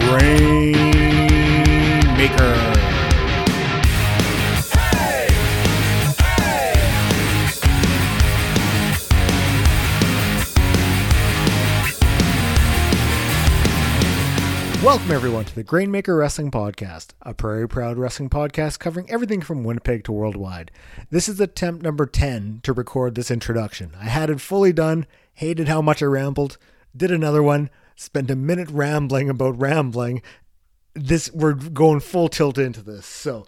Grainmaker. Welcome, everyone, to the Grainmaker Wrestling Podcast, a Prairie Proud wrestling podcast covering everything from Winnipeg to worldwide. This is attempt number 10 to record this introduction. I had it fully done, hated how much I rambled, did another one, spent a minute rambling about rambling. This We're going full tilt into this. So,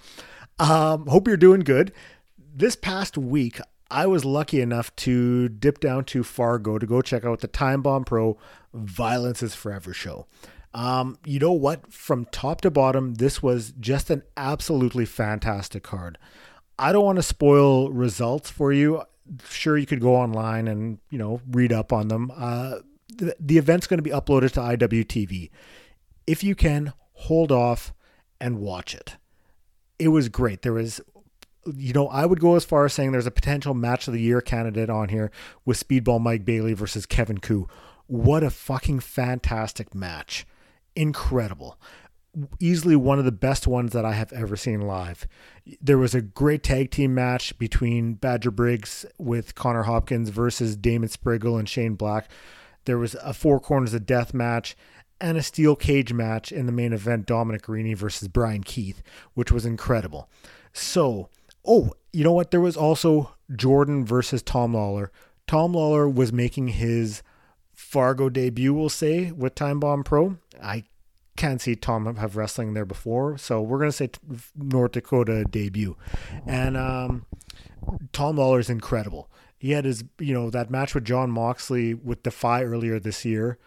um, hope you're doing good. This past week, I was lucky enough to dip down to Fargo to go check out the Time Bomb Pro Violence is Forever show. Um, you know what? From top to bottom, this was just an absolutely fantastic card. I don't want to spoil results for you. Sure, you could go online and you know read up on them. Uh, the, the event's going to be uploaded to IWTV. If you can, hold off and watch it. It was great. There was you know, I would go as far as saying there's a potential match of the year candidate on here with Speedball Mike Bailey versus Kevin Ku. What a fucking fantastic match incredible. Easily one of the best ones that I have ever seen live. There was a great tag team match between Badger Briggs with Connor Hopkins versus Damon Spriggle and Shane Black. There was a four corners of death match and a steel cage match in the main event Dominic Garrini versus Bryan Keith, which was incredible. So, oh, you know what? There was also Jordan versus Tom Lawlor. Tom Lawlor was making his Fargo debut, we'll say, with Time Bomb Pro. I can't see Tom have wrestling there before, so we're gonna say North Dakota debut. And um, Tom Lawlor is incredible. He had his, you know, that match with Jon Moxley with Defy earlier this year.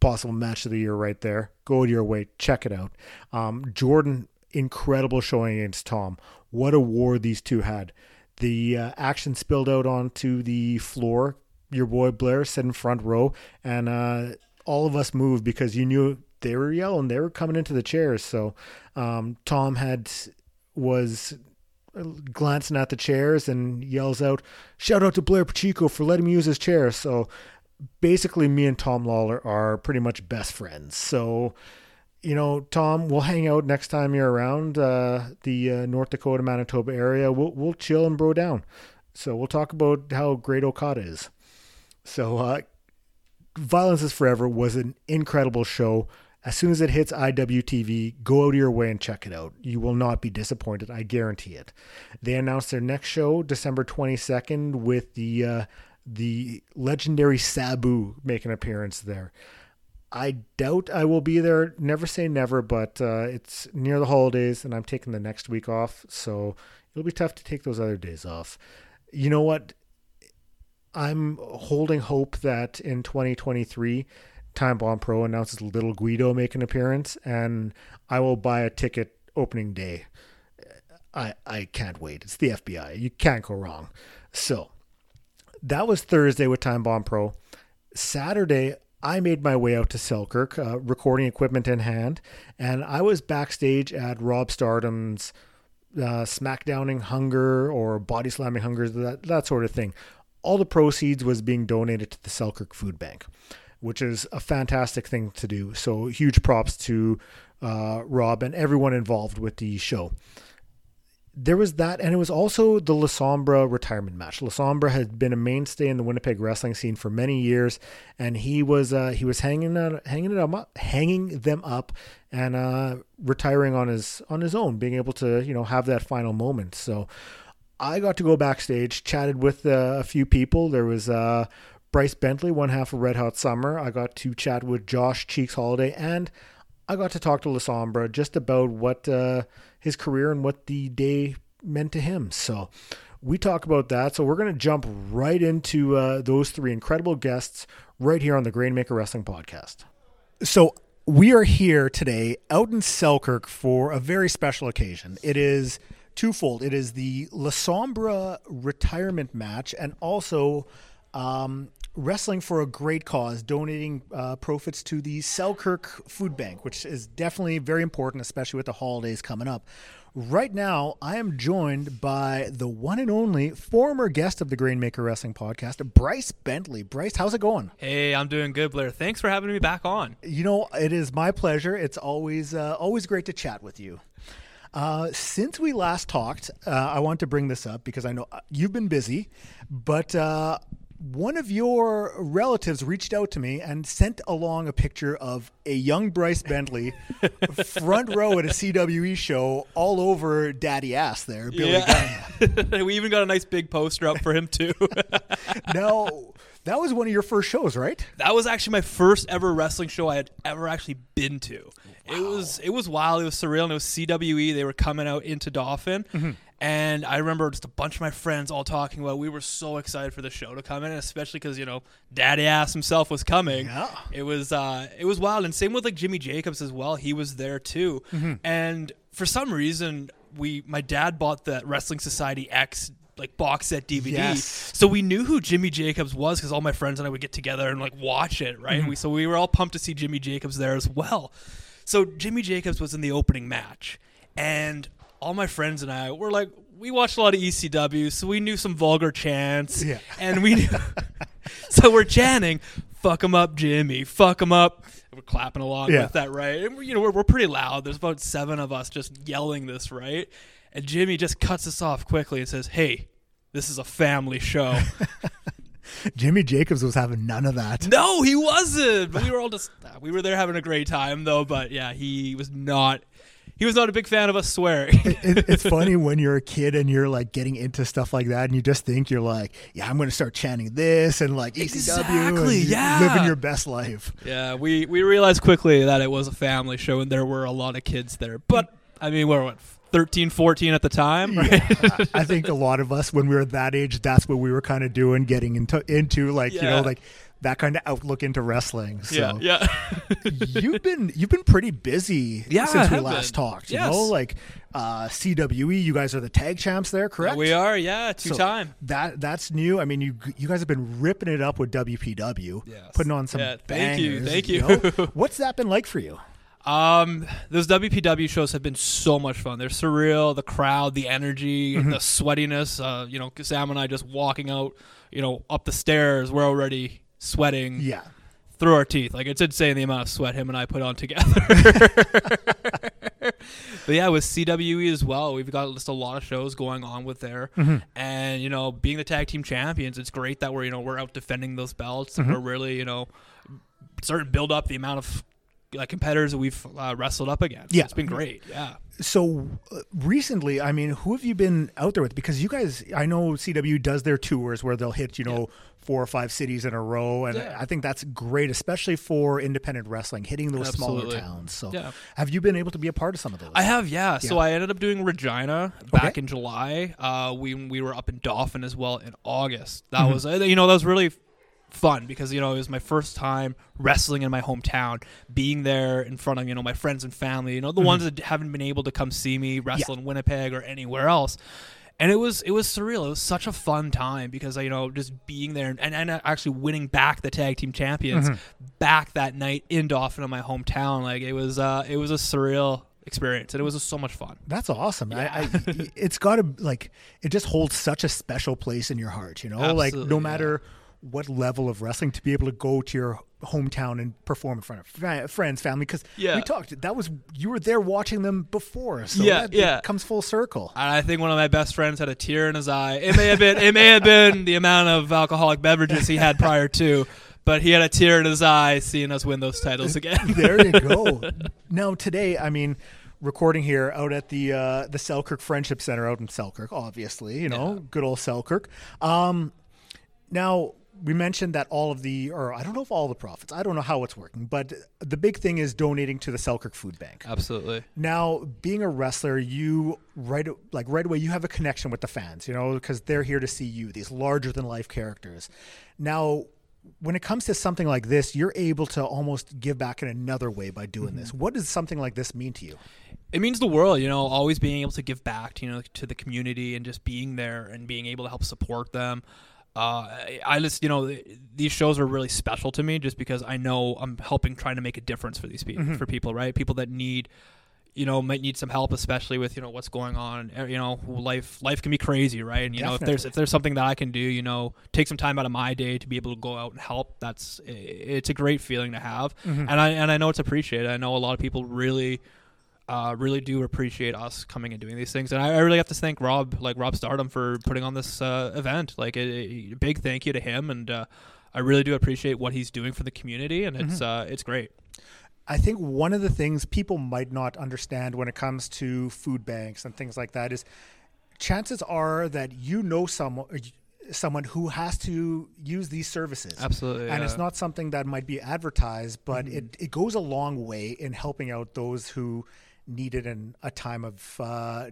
Possible match of the year right there. Go to your way, check it out. Um, Jordan, incredible showing against Tom. What a war these two had. The uh, action spilled out onto the floor your boy Blair sat in front row, and uh, all of us moved because you knew they were yelling, they were coming into the chairs. So um, Tom had was glancing at the chairs and yells out, "Shout out to Blair Pacheco for letting me use his chair." So basically, me and Tom Lawlor are pretty much best friends. So you know, Tom, we'll hang out next time you're around uh, the uh, North Dakota, Manitoba area. We'll we'll chill and bro down. So we'll talk about how great Okada is. So, uh, Violence is Forever was an incredible show. As soon as it hits IWTV, go out of your way and check it out. You will not be disappointed. I guarantee it. They announced their next show December 22nd with the uh, the legendary Sabu make an appearance there. I doubt I will be there. Never say never, but uh, it's near the holidays and I'm taking the next week off, so it'll be tough to take those other days off. You know what? I'm holding hope that in 2023, Time Bomb Pro announces Little Guido make an appearance, and I will buy a ticket opening day. I I can't wait. It's the FBI. You can't go wrong. So that was Thursday with Time Bomb Pro. Saturday, I made my way out to Selkirk, uh, recording equipment in hand, and I was backstage at Rob Stardom's uh, smackdowning hunger or body slamming hunger, that that sort of thing all the proceeds was being donated to the Selkirk Food Bank, which is a fantastic thing to do. So huge props to uh, Rob and everyone involved with the show. There was that, and it was also the La Sombra retirement match. La Sombra had been a mainstay in the Winnipeg wrestling scene for many years, and he was uh, he was hanging hanging them up, hanging them up, and uh, retiring on his on his own, being able to you know have that final moment. So I got to go backstage, chatted with uh, a few people. There was uh, Bryce Bentley, one half of Red Hot Summer. I got to chat with Josh Cheeks Holiday, and I got to talk to La Sombra just about what uh, his career and what the day meant to him. So we talk about that. So we're going to jump right into uh, those three incredible guests right here on the Grainmaker Wrestling Podcast. So we are here today out in Selkirk for a very special occasion. It is twofold. It is the La Sombra retirement match and also um, wrestling for a great cause, donating uh, profits to the Selkirk Food Bank, which is definitely very important, especially with the holidays coming up. Right now, I am joined by the one and only former guest of the Grainmaker Wrestling Podcast, Bryce Bentley. Bryce, how's it going? Hey, I'm doing good, Blair. Thanks for having me back on. You know, it is my pleasure. It's always uh, always great to chat with you. Uh, since we last talked, uh, I want to bring this up because I know uh, you've been busy, but uh, one of your relatives reached out to me and sent along a picture of a young Bryce Bentley front row at a CWE show all over daddy ass there, Billy yeah. we even got a nice big poster up for him too. now, that was one of your first shows, right? That was actually my first ever wrestling show I had ever actually been to. Wow. It was it was wild, it was surreal, and it was CWE. They were coming out into Dauphin. Mm-hmm and I remember just a bunch of my friends all talking about we were so excited for the show to come in, especially because you know Daddy Ass himself was coming. Yeah. It was uh, it was wild, and same with like Jimmy Jacobs as well. He was there too, mm-hmm. and for some reason we my dad bought that Wrestling Society X like box set DVD. Yes. So we knew who Jimmy Jacobs was because all my friends and I would get together and like watch it, right? Mm-hmm. We, so we were all pumped to see Jimmy Jacobs there as well. So Jimmy Jacobs was in the opening match, and all my friends and I were like, we watched a lot of ECW, so we knew some vulgar chants. Yeah. And we knew. so we're chanting, fuck him up, Jimmy, fuck him up. We're clapping along yeah. with that, right? And, you know, we're, we're pretty loud. There's about seven of us just yelling this, right? And Jimmy just cuts us off quickly and says, hey, this is a family show. Jimmy Jacobs was having none of that. No, he wasn't. But we were all just we were there having a great time though. But yeah, he was not he was not a big fan of us swearing. it, it's funny when you're a kid and you're like getting into stuff like that, and you just think you're like, yeah, I'm going to start chanting this and like exactly, ECW, yeah, living your best life. Yeah, we we realized quickly that it was a family show and there were a lot of kids there. But I mean, we're what 13, 14 at the time, right? Yeah, I think a lot of us when we were that age, that's what we were kind of doing, getting into into like yeah. you know like that kind of outlook into wrestling. So yeah, yeah. you've been you've been pretty busy yeah, since we last been. talked. You yes. know, like uh, CWE, you guys are the tag champs there, correct? We are, yeah, two so time. That that's new. I mean, you you guys have been ripping it up with WPW, yes. putting on some yeah, thank bangers. You, thank you. you know? What's that been like for you? Um, those WPW shows have been so much fun. They're surreal. The crowd, the energy, mm-hmm. the sweatiness. Uh, you know, Sam and I just walking out, you know, up the stairs. We're already sweating. Yeah. Through our teeth. Like it's insane the amount of sweat him and I put on together. but yeah, with CWE as well, we've got just a lot of shows going on with there. Mm-hmm. And, you know, being the tag team champions, it's great that we're, you know, we're out defending those belts mm-hmm. and we're really, you know, starting to build up the amount of like competitors that we've uh, wrestled up against. Yeah, it's been great. Yeah. So uh, recently, I mean, who have you been out there with? Because you guys, I know CW does their tours where they'll hit, you know, yeah. four or five cities in a row, and yeah. I think that's great, especially for independent wrestling, hitting those Absolutely. smaller towns. So, yeah. have you been able to be a part of some of those? I have, yeah. So I ended up doing Regina back okay. in July. Uh, we we were up in Dauphin as well in August. That mm-hmm. was, uh, you know, that was really fun because you know it was my first time wrestling in my hometown being there in front of you know my friends and family you know the mm-hmm. ones that haven't been able to come see me wrestle yeah. in winnipeg or anywhere else and it was it was surreal it was such a fun time because you know just being there and, and actually winning back the tag team champions mm-hmm. back that night in dauphin in my hometown like it was uh it was a surreal experience and it was so much fun that's awesome yeah. I, I, it's got to like it just holds such a special place in your heart you know Absolutely, like no matter yeah what level of wrestling to be able to go to your hometown and perform in front of friends, family. Because yeah. we talked, that was you were there watching them before, so yeah, that, yeah, comes full circle. And I think one of my best friends had a tear in his eye. It may have been, it may have been the amount of alcoholic beverages he had prior to. But he had a tear in his eye seeing us win those titles again. there you go. now today, I mean, recording here out at the uh, the Selkirk Friendship Center out in Selkirk, obviously, you know, yeah. good old Selkirk. Um, now we mentioned that all of the, or I don't know if all the profits, I don't know how it's working, but the big thing is donating to the Selkirk Food Bank. Absolutely. Now, being a wrestler, you right like right away you have a connection with the fans, you know, because they're here to see you, these larger than life characters. Now, when it comes to something like this, you're able to almost give back in another way by doing mm-hmm. this. What does something like this mean to you? It means the world, you know, always being able to give back, to, you know, to the community and just being there and being able to help support them uh, I- just you know these shows are really special to me just because I know I'm helping trying to make a difference for these people for people right? People that need you know might need some help especially with you know what's going on Uh, you know life life can be crazy right? And you know if there's if there's something that I can do you know take some time out of my day to be able to go out and help that's it's a great feeling to have. And I and I know it's appreciated. I know a lot of people really uh, really do appreciate us coming and doing these things, and I, I really have to thank Rob, like Rob Stardom, for putting on this uh, event. Like, a, a big thank you to him, and uh, I really do appreciate what he's doing for the community, and it's uh, it's great. I think one of the things people might not understand when it comes to food banks and things like that is chances are that you know someone someone who has to use these services. Absolutely, And it's not something that might be advertised, but it, it goes a long way in helping out those who need it in a time of uh,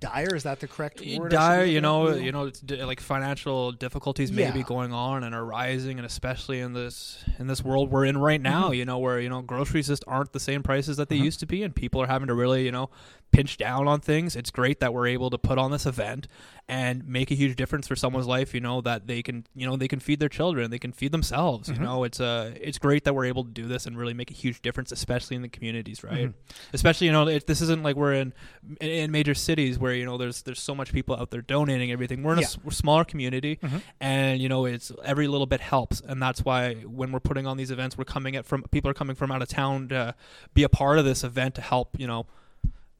dire. Is that the correct word? Dire you know you know it's di- like financial difficulties may be Yeah. going on and are rising and especially in this in this world we're in right now you know where you know groceries just aren't the same prices that they used to be and people are having to really you know pinch down on things it's great that we're able to put on this event and make a huge difference for someone's life you know that they can you know they can feed their children they can feed themselves you know it's uh it's great that we're able to do this and really make a huge difference especially in the communities right? Especially you know it, this isn't like we're in in major cities where you know there's there's so much people out there donating everything. We're in a Yeah. s- we're smaller community and you know it's every little bit helps. And that's why when we're putting on these events we're coming at from people are coming from out of town to be a part of this event to help you know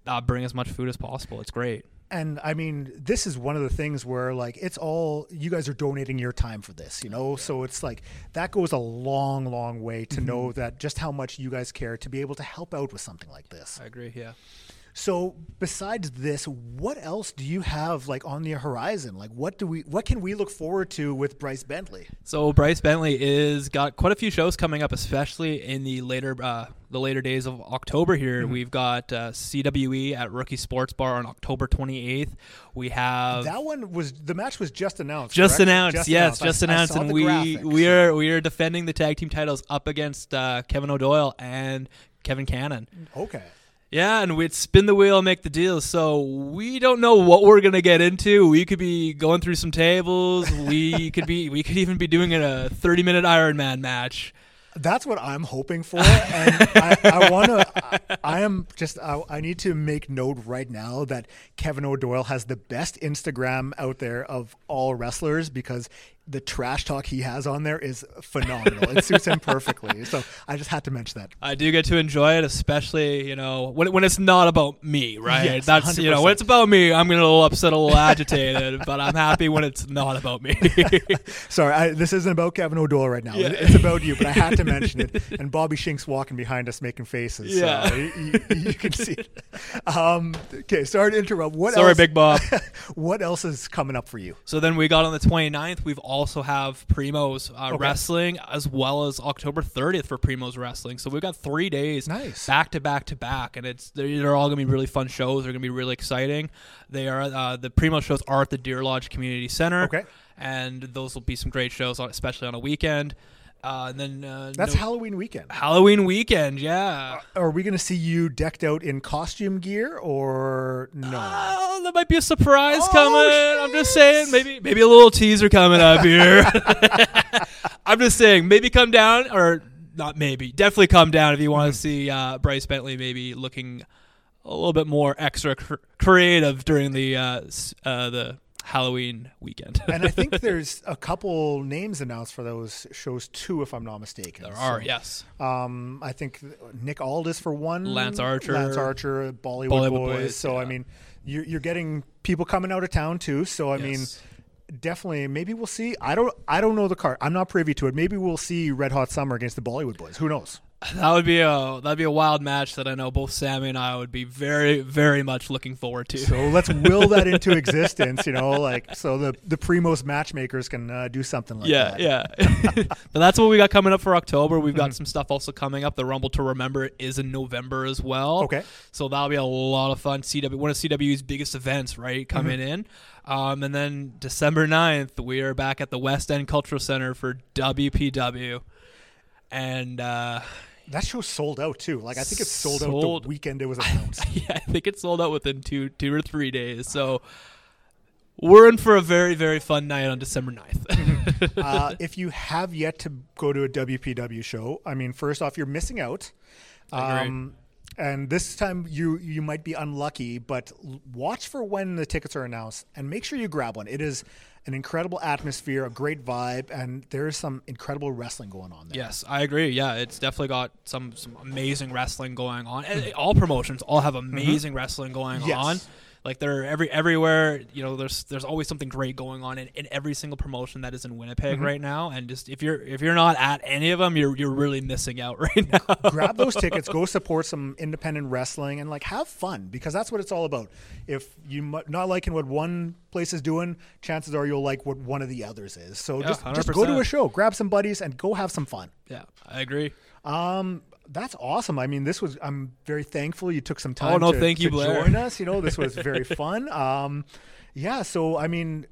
uh, bring as much food as possible. It's great and I mean, this is one of the things where like it's all you guys are donating your time for this, you know. So it's like that goes a long, long way to know that just how much you guys care to be able to help out with something like this. i agree yeah So besides this, what else do you have like on the horizon? Like what do we what can we look forward to with Bryce Bentley? So Bryce Bentley is got quite a few shows coming up, especially in the later uh, the later days of October. Here Mm-hmm. we've got uh, CWE at Rookie Sports Bar on October 28th. We have That one was the match was just announced. just correct? announced, yes, I- just I announced, saw and we graphic, we are we are defending the tag team titles up against uh, Kevin O'Doyle and Kevin Cannon. okay. Yeah, and we'd spin the wheel, make the deal. So we don't know what we're gonna get into. We could be going through some tables. We could be. We could even be doing a thirty-minute Iron Man match. That's what I'm hoping for, and I, I want to. I, I am just. I, I need to make note right now that Kevin O'Doyle has the best Instagram out there of all wrestlers because the trash talk he has on there is phenomenal. it suits him perfectly. So I just had to mention that. I do get to enjoy it, especially you know when when it's not about me, right? Yes, That's you know when it's about me, I'm getting a little upset, a little agitated, but I'm happy when it's not about me. Sorry, I, this isn't about Kevin O'Doyle right now. Yeah. It's about you, but I had to mention it. And Bobby Shink's walking behind us making faces. Yeah. So you, you- can see it. Um, okay, sorry to interrupt. What Sorry, else, Big Bob. what else is coming up for you? So then we got on the 29th. We've also have Primos uh, Okay. Wrestling as well as October 30th for Primos Wrestling. So we've got three days Nice. back to back to back, and it's they're, they're all gonna be really fun shows. They're gonna be really exciting. They are uh, the Primos shows are at the Deer Lodge Community Center. Okay. and those will be some great shows, especially on a weekend. Uh, and then uh, That's no- Halloween weekend. Halloween weekend. Yeah. Are we going to see you decked out in costume gear or no? Oh, there might be a surprise Oh, coming. I'm just saying, maybe maybe a little teaser coming up here. I'm just saying, maybe come down or not. Maybe definitely come down if you want to see uh, Bryce Bentley maybe looking a little bit more extra cr- creative during the uh, uh, the Halloween weekend. and I think there's a couple names announced for those shows too, if I'm not mistaken. there are So, yes. Um, I think Nick Aldis for one, Lance Archer. Lance Archer, Bollywood, Bollywood Boys. Boys, So I mean, you're, you're getting people coming out of town too. So I mean, definitely, maybe we'll see. I don't, I don't know the card. I'm not privy to it. Maybe we'll see Red Hot Summer against the Bollywood Boys. Who knows? That would be a that'd be a wild match that I know both Sammy and I would be very very much looking forward to. So let's will that into existence. You know, like so the the Primos matchmakers can uh, do something like yeah, that. yeah. Yeah. but that's what we got coming up for October. We've Mm-hmm. got some stuff also coming up. The Rumble to Remember is in November as well. Okay. So that'll be a lot of fun. CW, one of CW's biggest events, right? Coming Mm-hmm. in. Um, and then December 9th, we are back at the West End Cultural Center for WPW. And uh, That show sold out too. Like I think it sold, out the Sold- weekend it was announced. yeah, I think it sold out within two two or three days. So we're in for a very very fun night on December 9th. uh, if you have yet to go to a WPW show, I mean, first off, you're missing out. Um, and this time you you might be unlucky, but watch for when the tickets are announced and make sure you grab one. It is an incredible atmosphere, a great vibe, and there is some incredible wrestling going on there. Yes, I agree. Yeah, it's definitely got some some amazing wrestling going on. And all promotions all have mm-hmm. amazing wrestling going Yes. on. Like they're every everywhere. You know, there's there's always something great going on in, in every single promotion that is in Winnipeg right now. And just if you're if you're not at any of them, you're you're really missing out right now. grab those tickets, go support some independent wrestling, and like have fun because that's what it's all about. If you mu- not liking what one place is doing, chances are you'll like what one of the others is. So Yeah, just just go to a show, grab some buddies, and go have some fun. yeah, I agree. Um, that's awesome. I mean, this was. I'm very thankful you took some time. Oh, no, to, thank you, to Blair. join us. You know, this was very fun. Um, yeah. So I mean.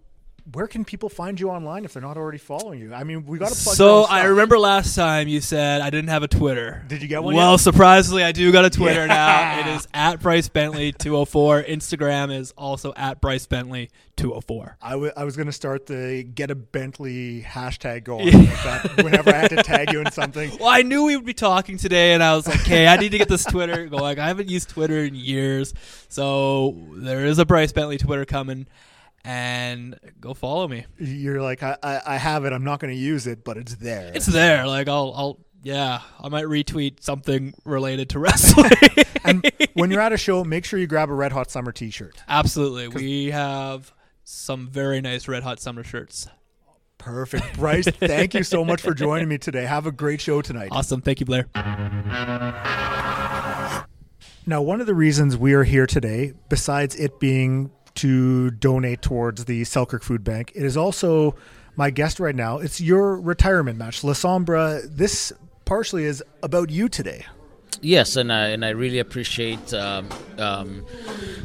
Where can people find you online if they're not already following you? I mean, we got to plug. So I remember last time you said I didn't have a Twitter. Did you get one Well, yet? surprisingly, I do got a Twitter Yeah. now. It is at Bryce Bentley two hundred four. Instagram is also at Bryce Bentley two hundred four. I, w- I was going to start the get a Bentley hashtag going like that whenever I had to tag you in something. Well, I knew we would be talking today, and I was like, "Okay, I need to get this Twitter going." I haven't used Twitter in years, so there is a Bryce Bentley Twitter coming, and go follow me. You're like, I, I, I have it. I'm not going to use it, but it's there. It's there. Like I'll, I'll, yeah, I might retweet something related to wrestling. and when you're at a show, make sure you grab a Red Hot Summer T-shirt. Absolutely, we have some very nice Red Hot Summer shirts. Perfect. Bryce, thank you so much for joining me today. Have a great show tonight. Awesome, thank you, Blair. Now, one of the reasons we are here today, besides it being to donate towards the Selkirk Food Bank, it is also my guest right now. It's your retirement match. La Sombra, this partially is about you today. Yes, and I, and I really appreciate um, um,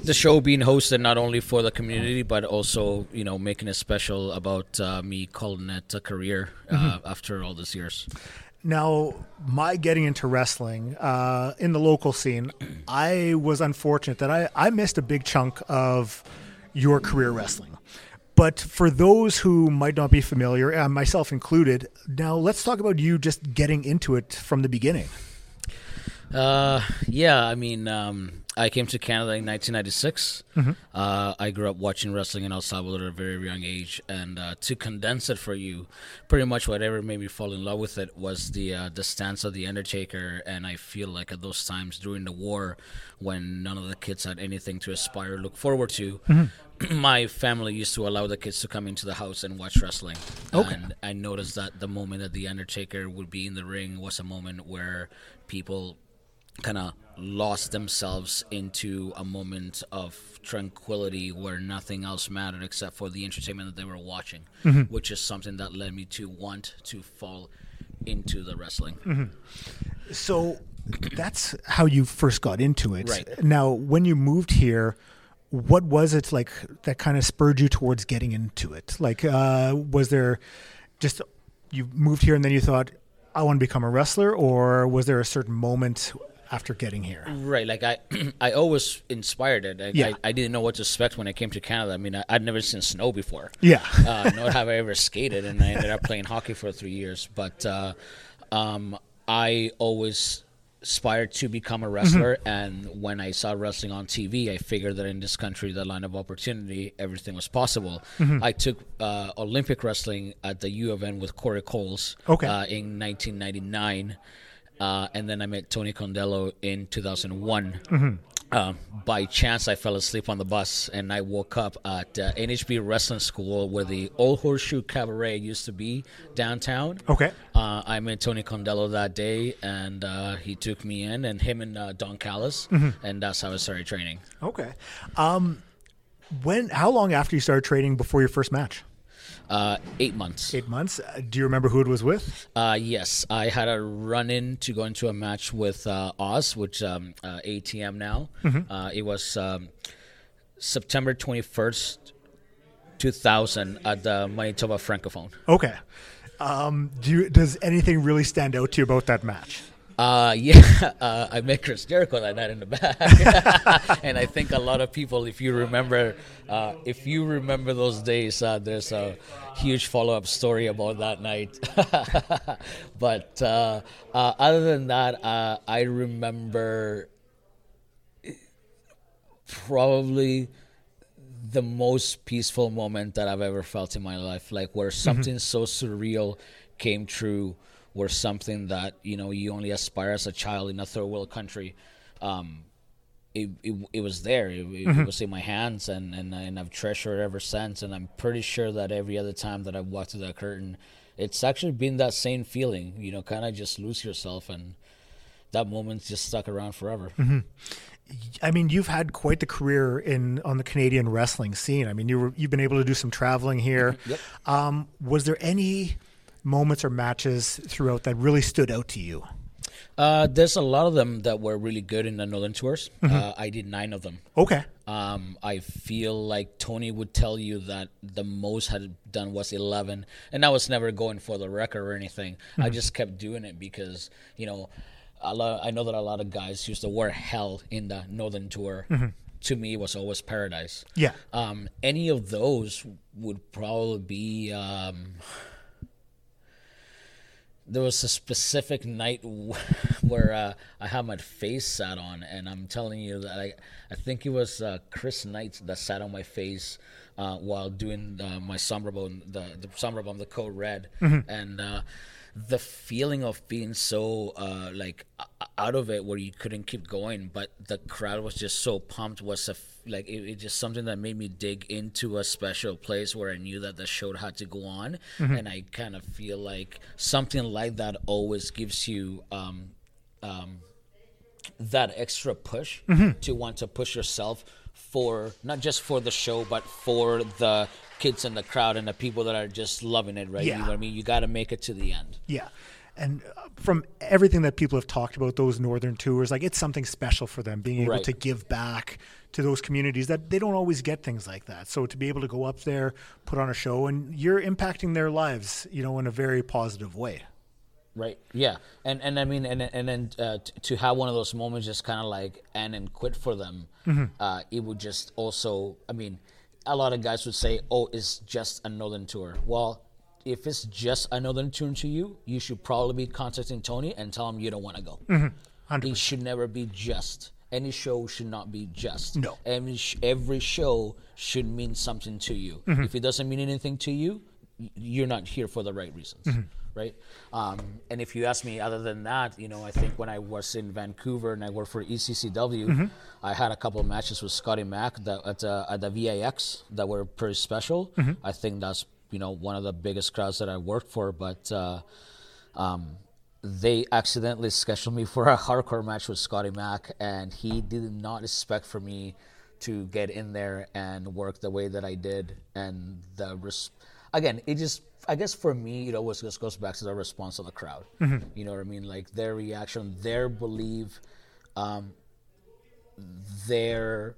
the show being hosted not only for the community but also you know making it special about uh, me calling it a career uh, after all these years. Now, my getting into wrestling uh, in the local scene, I was unfortunate that I, I missed a big chunk of your career wrestling. But for those who might not be familiar, uh, myself included, now let's talk about you just getting into it from the beginning. Uh, yeah, I mean, um, I came to Canada in 1996. Uh, I grew up watching wrestling in El Salvador at a very young age, and uh, to condense it for you, pretty much whatever made me fall in love with it was the uh, the stance of the Undertaker, and I feel like at those times during the war, when none of the kids had anything to aspire, look forward to. My family used to allow the kids to come into the house and watch wrestling. Okay. And I noticed that the moment that the Undertaker would be in the ring was a moment where people kind of lost themselves into a moment of tranquility where nothing else mattered except for the entertainment that they were watching, which is something that led me to want to fall into the wrestling. So that's how you first got into it. Right. Now, when you moved here, what was it like that kind of spurred you towards getting into it? Like, uh, was there just you moved here and then you thought, I want to become a wrestler, or was there a certain moment after getting here? Right, like I, I always inspired it. Like, Yeah. I, I didn't know what to expect when I came to Canada. I mean, I, I'd never seen snow before. Yeah. uh, nor have I ever skated, and I ended up playing hockey for three years. But uh, um, I always aspired to become a wrestler, and when I saw wrestling on TV, I figured that in this country, the line of opportunity, everything was possible. I took uh, Olympic wrestling at the U of N with Corey Coles Okay. uh, in 1999. Uh, and then I met Tony Condello in 2001. Um, by chance, I fell asleep on the bus, and I woke up at uh, NHB Wrestling School, where the Old Horseshoe Cabaret used to be downtown. Okay. Uh, I met Tony Condello that day, and uh, he took me in, and him and uh, Don Callis, and that's how I started training. Okay. Um, when? How long after you started training before your first match? Uh, eight months. Eight months. Uh, do you remember who it was with? Uh, yes, I had a run in to go into a match with uh, Oz, which um, uh, ATM now. Uh, it was um, September twenty first, two thousand, at the Manitoba Francophone. Okay. Um, do you, does anything really stand out to you about that match? Uh, yeah, uh, I met Chris Jericho that night in the back, and I think a lot of people, if you remember, uh, if you remember those days, uh, there's a huge follow-up story about that night. but uh, uh, other than that, uh, I remember probably the most peaceful moment that I've ever felt in my life, like where something so surreal came true, where something that you know you only aspire as a child in a third world country, um, it, it it was there. It, it was in my hands, and and and I've treasured it ever since. And I'm pretty sure that every other time that I've walked through that curtain, it's actually been that same feeling. You know, kind of just lose yourself, and that moment's just stuck around forever. I mean, you've had quite the career in on the Canadian wrestling scene. I mean, you were, you've been able to do some traveling here. Yep. Um, was there any moments or matches throughout that really stood out to you? Uh, there's a lot of them that were really good in the Northern Tours. Uh, I did nine of them. Okay. Um, I feel like Tony would tell you that the most had done was 11, and I was never going for the record or anything. I just kept doing it because you know, a lot, I know that a lot of guys used the word hell in the Northern Tour. To me, it was always paradise. Yeah. Um, any of those would probably be. Um, there was a specific night where uh, I had my face sat on, and I'm telling you that I, I think it was uh, Chris Knight that sat on my face uh, while doing uh, my sombra bomb, the the sombra bomb, the code red, and uh, the feeling of being so uh, like out of it where you couldn't keep going, but the crowd was just so pumped was a f- like it, it just something that made me dig into a special place where I knew that the show had to go on, and I kind of feel like something like that always gives you um, um, that extra push to want to push yourself for not just for the show but for the kids in the crowd and the people that are just loving it right you Yeah. know what i mean you got to make it to the end Yeah. And uh, from everything that people have talked about those northern tours, like it's something special for them being able Right. to give back to those communities that they don't always get things like that. So to be able to go up there, put on a show, and you're impacting their lives, you know, in a very positive way. Right? Yeah. And and i mean and and then uh, t- to have one of those moments just kind of like end and quit for them uh, it would just also i mean a lot of guys would say oh it's just a northern tour. Well if it's just a northern tour to you you should probably be contacting tony and tell him you don't want to go it should never be just. Any show should not be just. No. every, sh- every show should mean something to you. If it doesn't mean anything to you you're not here for the right reasons right? Um, and if you ask me other than that you know i think when i was in vancouver and i worked for eccw i had a couple of matches with scotty mac that, at, the, at the vix that were pretty special. I think that's you know one of the biggest crowds that i worked for but uh, um, they accidentally scheduled me for a hardcore match with Scotty Mac, and he did not expect for me to get in there and work the way that I did. And the res- again, it just I guess for me, it always just goes back to the response of the crowd. Mm-hmm. You know what I mean? Like their reaction, their belief, um, their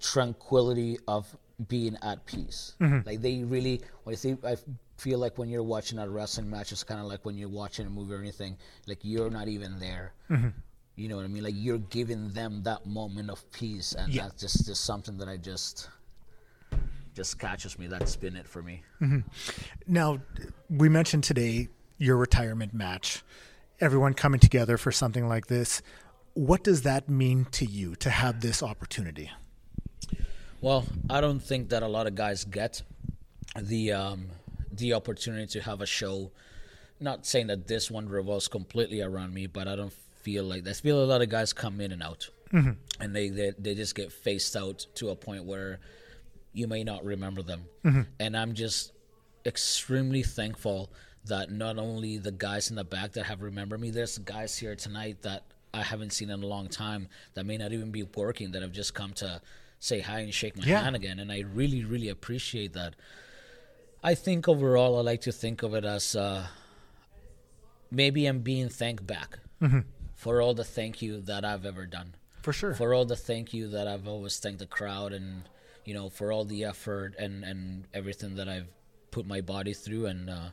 tranquility of being at peace. Mm-hmm. Like they really, when I think, I feel like when you're watching a wrestling match, it's kind of like when you're watching a movie or anything. Like you're not even there. Mm-hmm. You know what I mean? Like you're giving them that moment of peace, and Yeah. that's just, just something that I just just catches me. That's been it for me. Now, we mentioned today your retirement match, everyone coming together for something like this. What does that mean to you to have this opportunity? Well, I don't think that a lot of guys get the um, the opportunity to have a show. Not saying that this one revolves completely around me, but I don't feel like that. I feel a lot of guys come in and out, and they, they they just get phased out to a point where you may not remember them. And I'm just extremely thankful that not only the guys in the back that have remembered me, there's guys here tonight that I haven't seen in a long time that may not even be working that have just come to say hi and shake my Yeah. hand again. And I really, really appreciate that. I think overall, I like to think of it as uh, maybe I'm being thanked back for all the thank you that I've ever done For sure. for all the thank you that I've always thanked the crowd and you know for all the effort and and everything that I've put my body through and uh,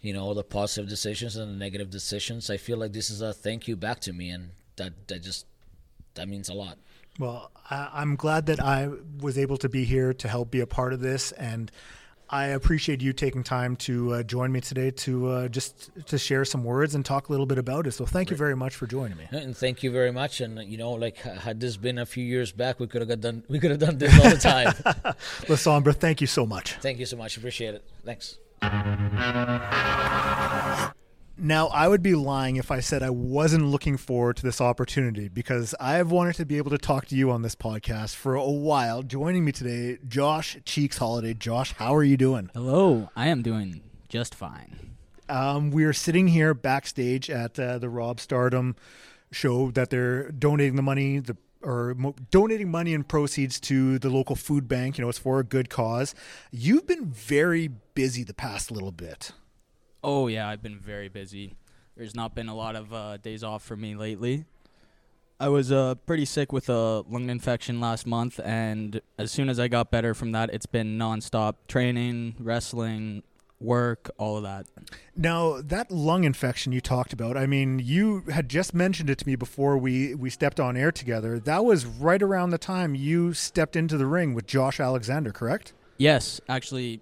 you know, all the positive decisions and the negative decisions. I feel like this is a thank you back to me, and that that just that means a lot. Well, I, I'm glad that I was able to be here to help be a part of this, and I appreciate you taking time to uh, join me today to uh, just to share some words and talk a little bit about it. So, thank you very much for joining me. And thank you very much. And you know, like had this been a few years back, we could have got done. We could have done this all the time. La Sombra, thank you so much. thank you so much. Appreciate it. Thanks. Now, I would be lying if I said I wasn't looking forward to this opportunity because I have wanted to be able to talk to you on this podcast for a while. Joining me today, Josh Cheeks Holiday. Josh, how are you doing? Hello, I am doing just fine. Um, we are sitting here backstage at uh, the Rob Stardom show that they're donating the money, the or mo- donating money and proceeds to the local food bank. You know, it's for a good cause. You've been very busy the past little bit. Oh yeah, I've been very busy. There's not been a lot of uh, days off for me lately. I was uh, pretty sick with a lung infection last month, and as soon as I got better from that, it's been nonstop training, wrestling, work, all of that. Now, that lung infection you talked about, I mean, you had just mentioned it to me before we, we stepped on air together. That was right around the time you stepped into the ring with Josh Alexander, correct? Yes, actually,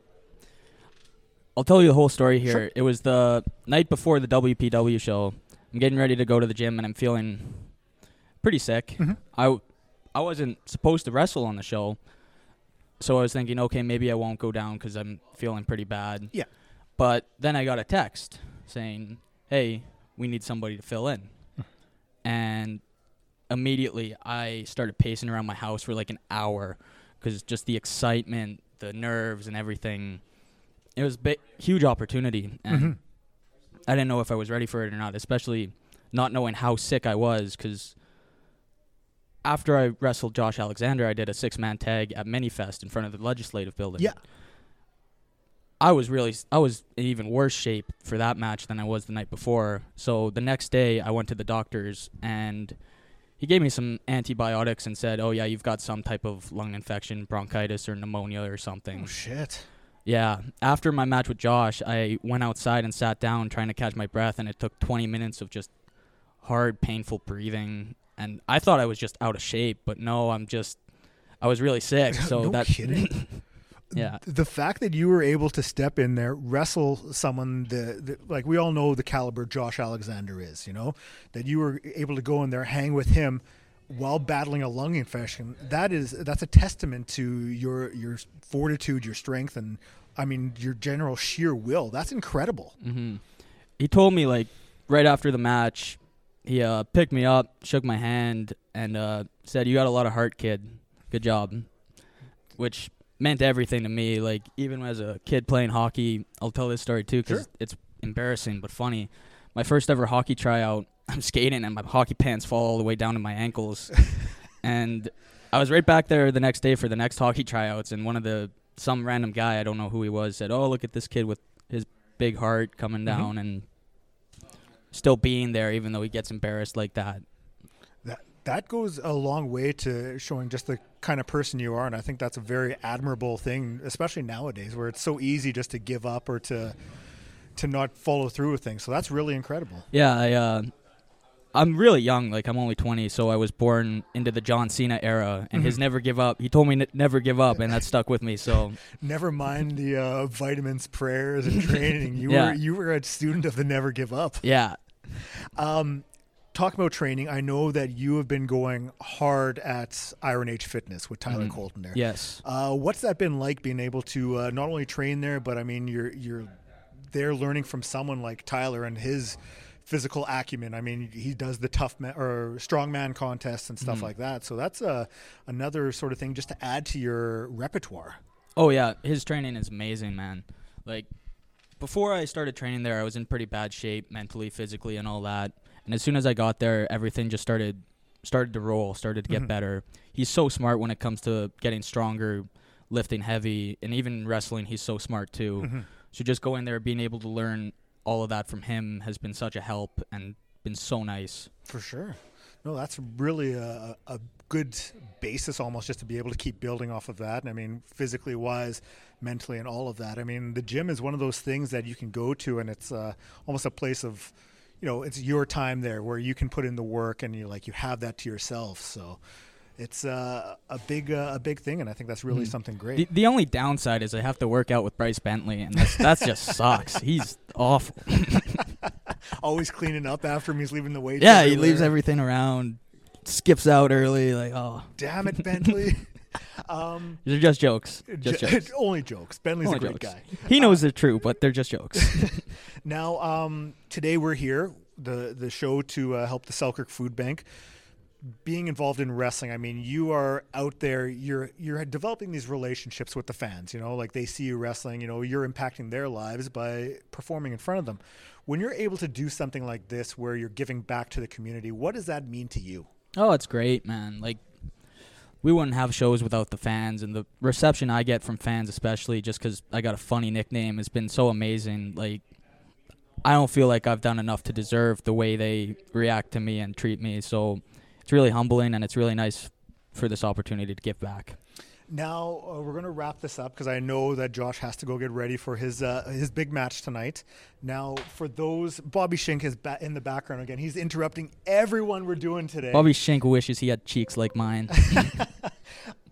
I'll tell you the whole story here. Sure. It was the night before the WPW show. I'm getting ready to go to the gym, and I'm feeling pretty sick. Mhm. I I wasn't supposed to wrestle on the show, so I was thinking, okay, maybe I won't go down because I'm feeling pretty bad. Yeah. But then I got a text saying, "Hey, we need somebody to fill in," and immediately I started pacing around my house for like an hour because just the excitement, the nerves, and everything. It was a big, huge opportunity, and Mhm. I didn't know if I was ready for it or not, especially not knowing how sick I was. Because after I wrestled Josh Alexander, I did a six-man tag at ManyFest in front of the Legislative Building. Yeah. I was really, I was in even worse shape for that match than I was the night before. So the next day, I went to the doctors and he gave me some antibiotics and said, "Oh yeah, you've got some type of lung infection, bronchitis or pneumonia or something." Oh, shit. Yeah. After my match with Josh, I went outside and sat down trying to catch my breath, and it took 20 minutes of just hard, painful breathing. And I thought I was just out of shape, but no, I'm just, I was really sick. So No that, kidding. yeah. the fact that you were able to step in there, wrestle someone the, the like we all know the caliber Josh Alexander is, you know, that you were able to go in there, hang with him while battling a lung infection. That is that's a testament to your your fortitude, your strength, and I mean your general sheer will. That's incredible. hmm He told me like right after the match, he uh, picked me up, shook my hand, and uh, said, "You got a lot of heart, kid. Good job," which meant everything to me. Like even as a kid playing hockey, I'll tell this story too because Sure. it's embarrassing but funny. My first ever hockey tryout, I'm skating and my hockey pants fall all the way down to my ankles, and I was right back there the next day for the next hockey tryouts, and one of the some random guy I don't know who he was said, "Oh, look at this kid with his big heart coming Mhm. down and still being there, even though he gets embarrassed like that." That that goes a long way to showing just the kind of person you are, and I think that's a very admirable thing, especially nowadays where it's so easy just to give up or to to not follow through with things. So that's really incredible. Yeah, I, uh, I'm really young. Like I'm only 20, so I was born into the John Cena era, and his Mhm. never give up. He told me n- never give up, and that stuck with me. So Never mind the uh, vitamins, prayers, and training. You Yeah. were you were a student of the never give up. yeah, Um, talk about training. I know that you have been going hard at Iron Age Fitness with Tyler Mhm. Colton there. yes. Uh, what's that been like being able to uh, not only train there, but I mean you're you're there learning from someone like Tyler and his physical acumen. I mean he does the tough man or strongman contests and stuff Mhm. like that. So that's uh, another sort of thing just to add to your repertoire. Oh yeah, his training is amazing, man. Like before I started training there, I was in pretty bad shape mentally, physically, and all that. And as soon as I got there, everything just started started to roll, started to get Mhm. better. He's so smart when it comes to getting stronger, lifting heavy, and even wrestling. He's so smart too. Mhm. So just going there, being able to learn all of that from him has been such a help and been so nice. For sure. No, that's really a, a good basis almost just to be able to keep building off of that. I mean, physically wise, mentally, and all of that. I mean, the gym is one of those things that you can go to, and it's uh, almost a place of, you know, it's your time there where you can put in the work and you like you have that to yourself. So. It's uh, a big, uh, a big thing, and I think that's really Mhm. something great. The, the only downside is I have to work out with Bryce Bentley, and that's, that's just sucks. He's awful. Always cleaning up after him. He's leaving the weights. yeah, he leaves everything around, skips out early. Like, oh, Damn it, Bentley. um, they're just jokes. Just j- jokes. only jokes. Bentley's Only a great jokes. guy. He knows they're true, but they're just jokes. Now, um, today we're here, the the show to uh, help the Selkirk Food Bank. Being involved in wrestling, I mean, you are out there. You're you're developing these relationships with the fans. You know, like they see you wrestling. You know, you're impacting their lives by performing in front of them. When you're able to do something like this, where you're giving back to the community, what does that mean to you? Oh, it's great, man. Like we wouldn't have shows without the fans and the reception I get from fans especially just cuz I got a funny nickname has been so amazing. Like I don't feel like I've done enough to deserve the way they react to me and treat me. So it's really humbling and it's really nice for this opportunity to give back. Now uh, we're going to wrap this up because I know that Josh has to go get ready for his uh, his big match tonight. Now, for those, Bobby Shink is ba- in the background again. He's interrupting everyone we're doing today. Bobby Shink wishes he had cheeks like mine.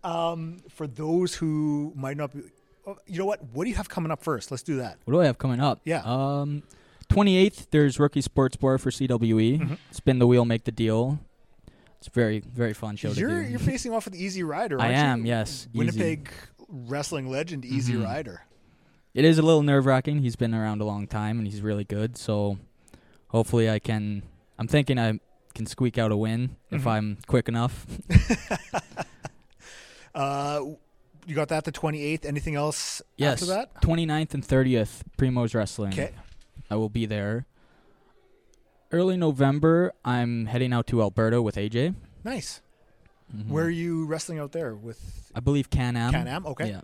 Um, for those who might not be, oh, you know what? What do you have coming up first? Let's do that. What do I have coming up? Yeah. Um, 28th, there's Rookie Sports Bar for CWE. Mhm. Spin the wheel, make the deal. It's very, very fun show You're to do. you're facing off with Easy Rider. I am, you? yes, Easy. Winnipeg wrestling legend Easy Mhm. Rider. It is a little nerve wracking. He's been around a long time and he's really good. So hopefully I can. I'm thinking I can squeak out a win if Mhm. I'm quick enough. Uh, you got that the 28th. Anything else yes. after that? 29th and 30th, Primo's Wrestling. Okay. I will be there. Early November, I'm heading out to Alberta with AJ. Nice. Mhm. Where are you wrestling out there with I believe Can Am. Can Am? Okay. Yeah.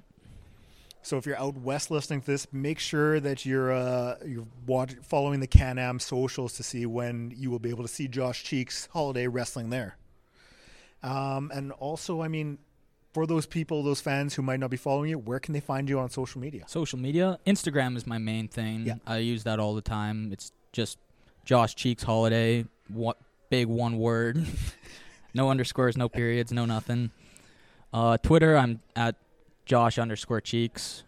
So if you're out west listening to this, make sure that you're uh, you're watch, following the Can Am socials to see when you will be able to see Josh Cheeks holiday wrestling there. Um, and also, I mean, for those people, those fans who might not be following you, where can they find you on social media? Social media. Instagram is my main thing. Yeah. I use that all the time. It's just Josh Cheeks Holiday. What big one word. no underscores, no periods, no nothing. Uh, Twitter, I'm at Josh underscore Cheeks,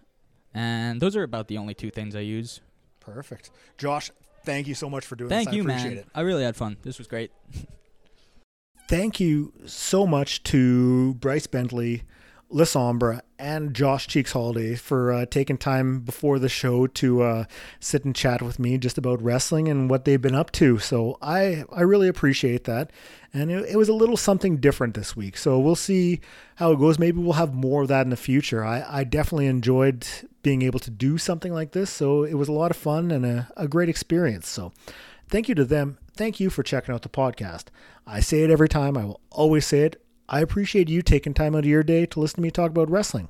and those are about the only two things I use. Perfect, Josh. Thank you so much for doing Thank this. you, I appreciate man. it. I really had fun. This was great. thank you so much to Bryce Bentley, La Sombra, and Josh Cheeks Holiday for uh, taking time before the show to uh, sit and chat with me just about wrestling and what they've been up to. So I I really appreciate that, and it, it was a little something different this week. So we'll see how it goes. Maybe we'll have more of that in the future. I, I definitely enjoyed being able to do something like this. So it was a lot of fun and a, a great experience. So thank you to them. Thank you for checking out the podcast. I say it every time. I will always say it. I appreciate you taking time out of your day to listen to me talk about wrestling.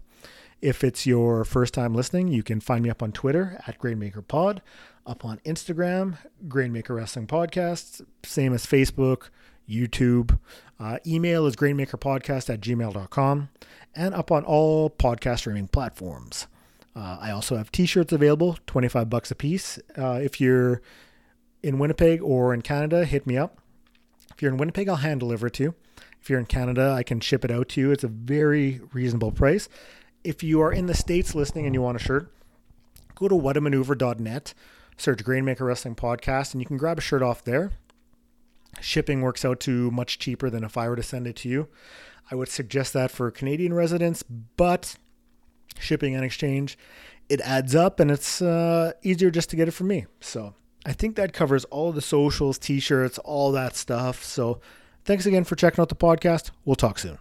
If it's your first time listening, you can find me up on Twitter at GrainmakerPod, up on Instagram, Grainmaker Wrestling Podcast, same as Facebook, YouTube. Uh, email is grainmakerpodcast at gmail.com, and up on all podcast streaming platforms. Uh, I also have t-shirts available, 25 bucks a piece. Uh, if you're in Winnipeg or in Canada, hit me up. If you're in Winnipeg, I'll hand deliver it to you. If you're in Canada, I can ship it out to you. It's a very reasonable price. If you are in the States listening and you want a shirt, go to whatamaneuver.net, search Grainmaker Wrestling Podcast, and you can grab a shirt off there. Shipping works out to much cheaper than if I were to send it to you. I would suggest that for Canadian residents, but shipping and exchange, it adds up and it's uh, easier just to get it from me. So I think that covers all the socials, t shirts, all that stuff. So thanks again for checking out the podcast. We'll talk soon.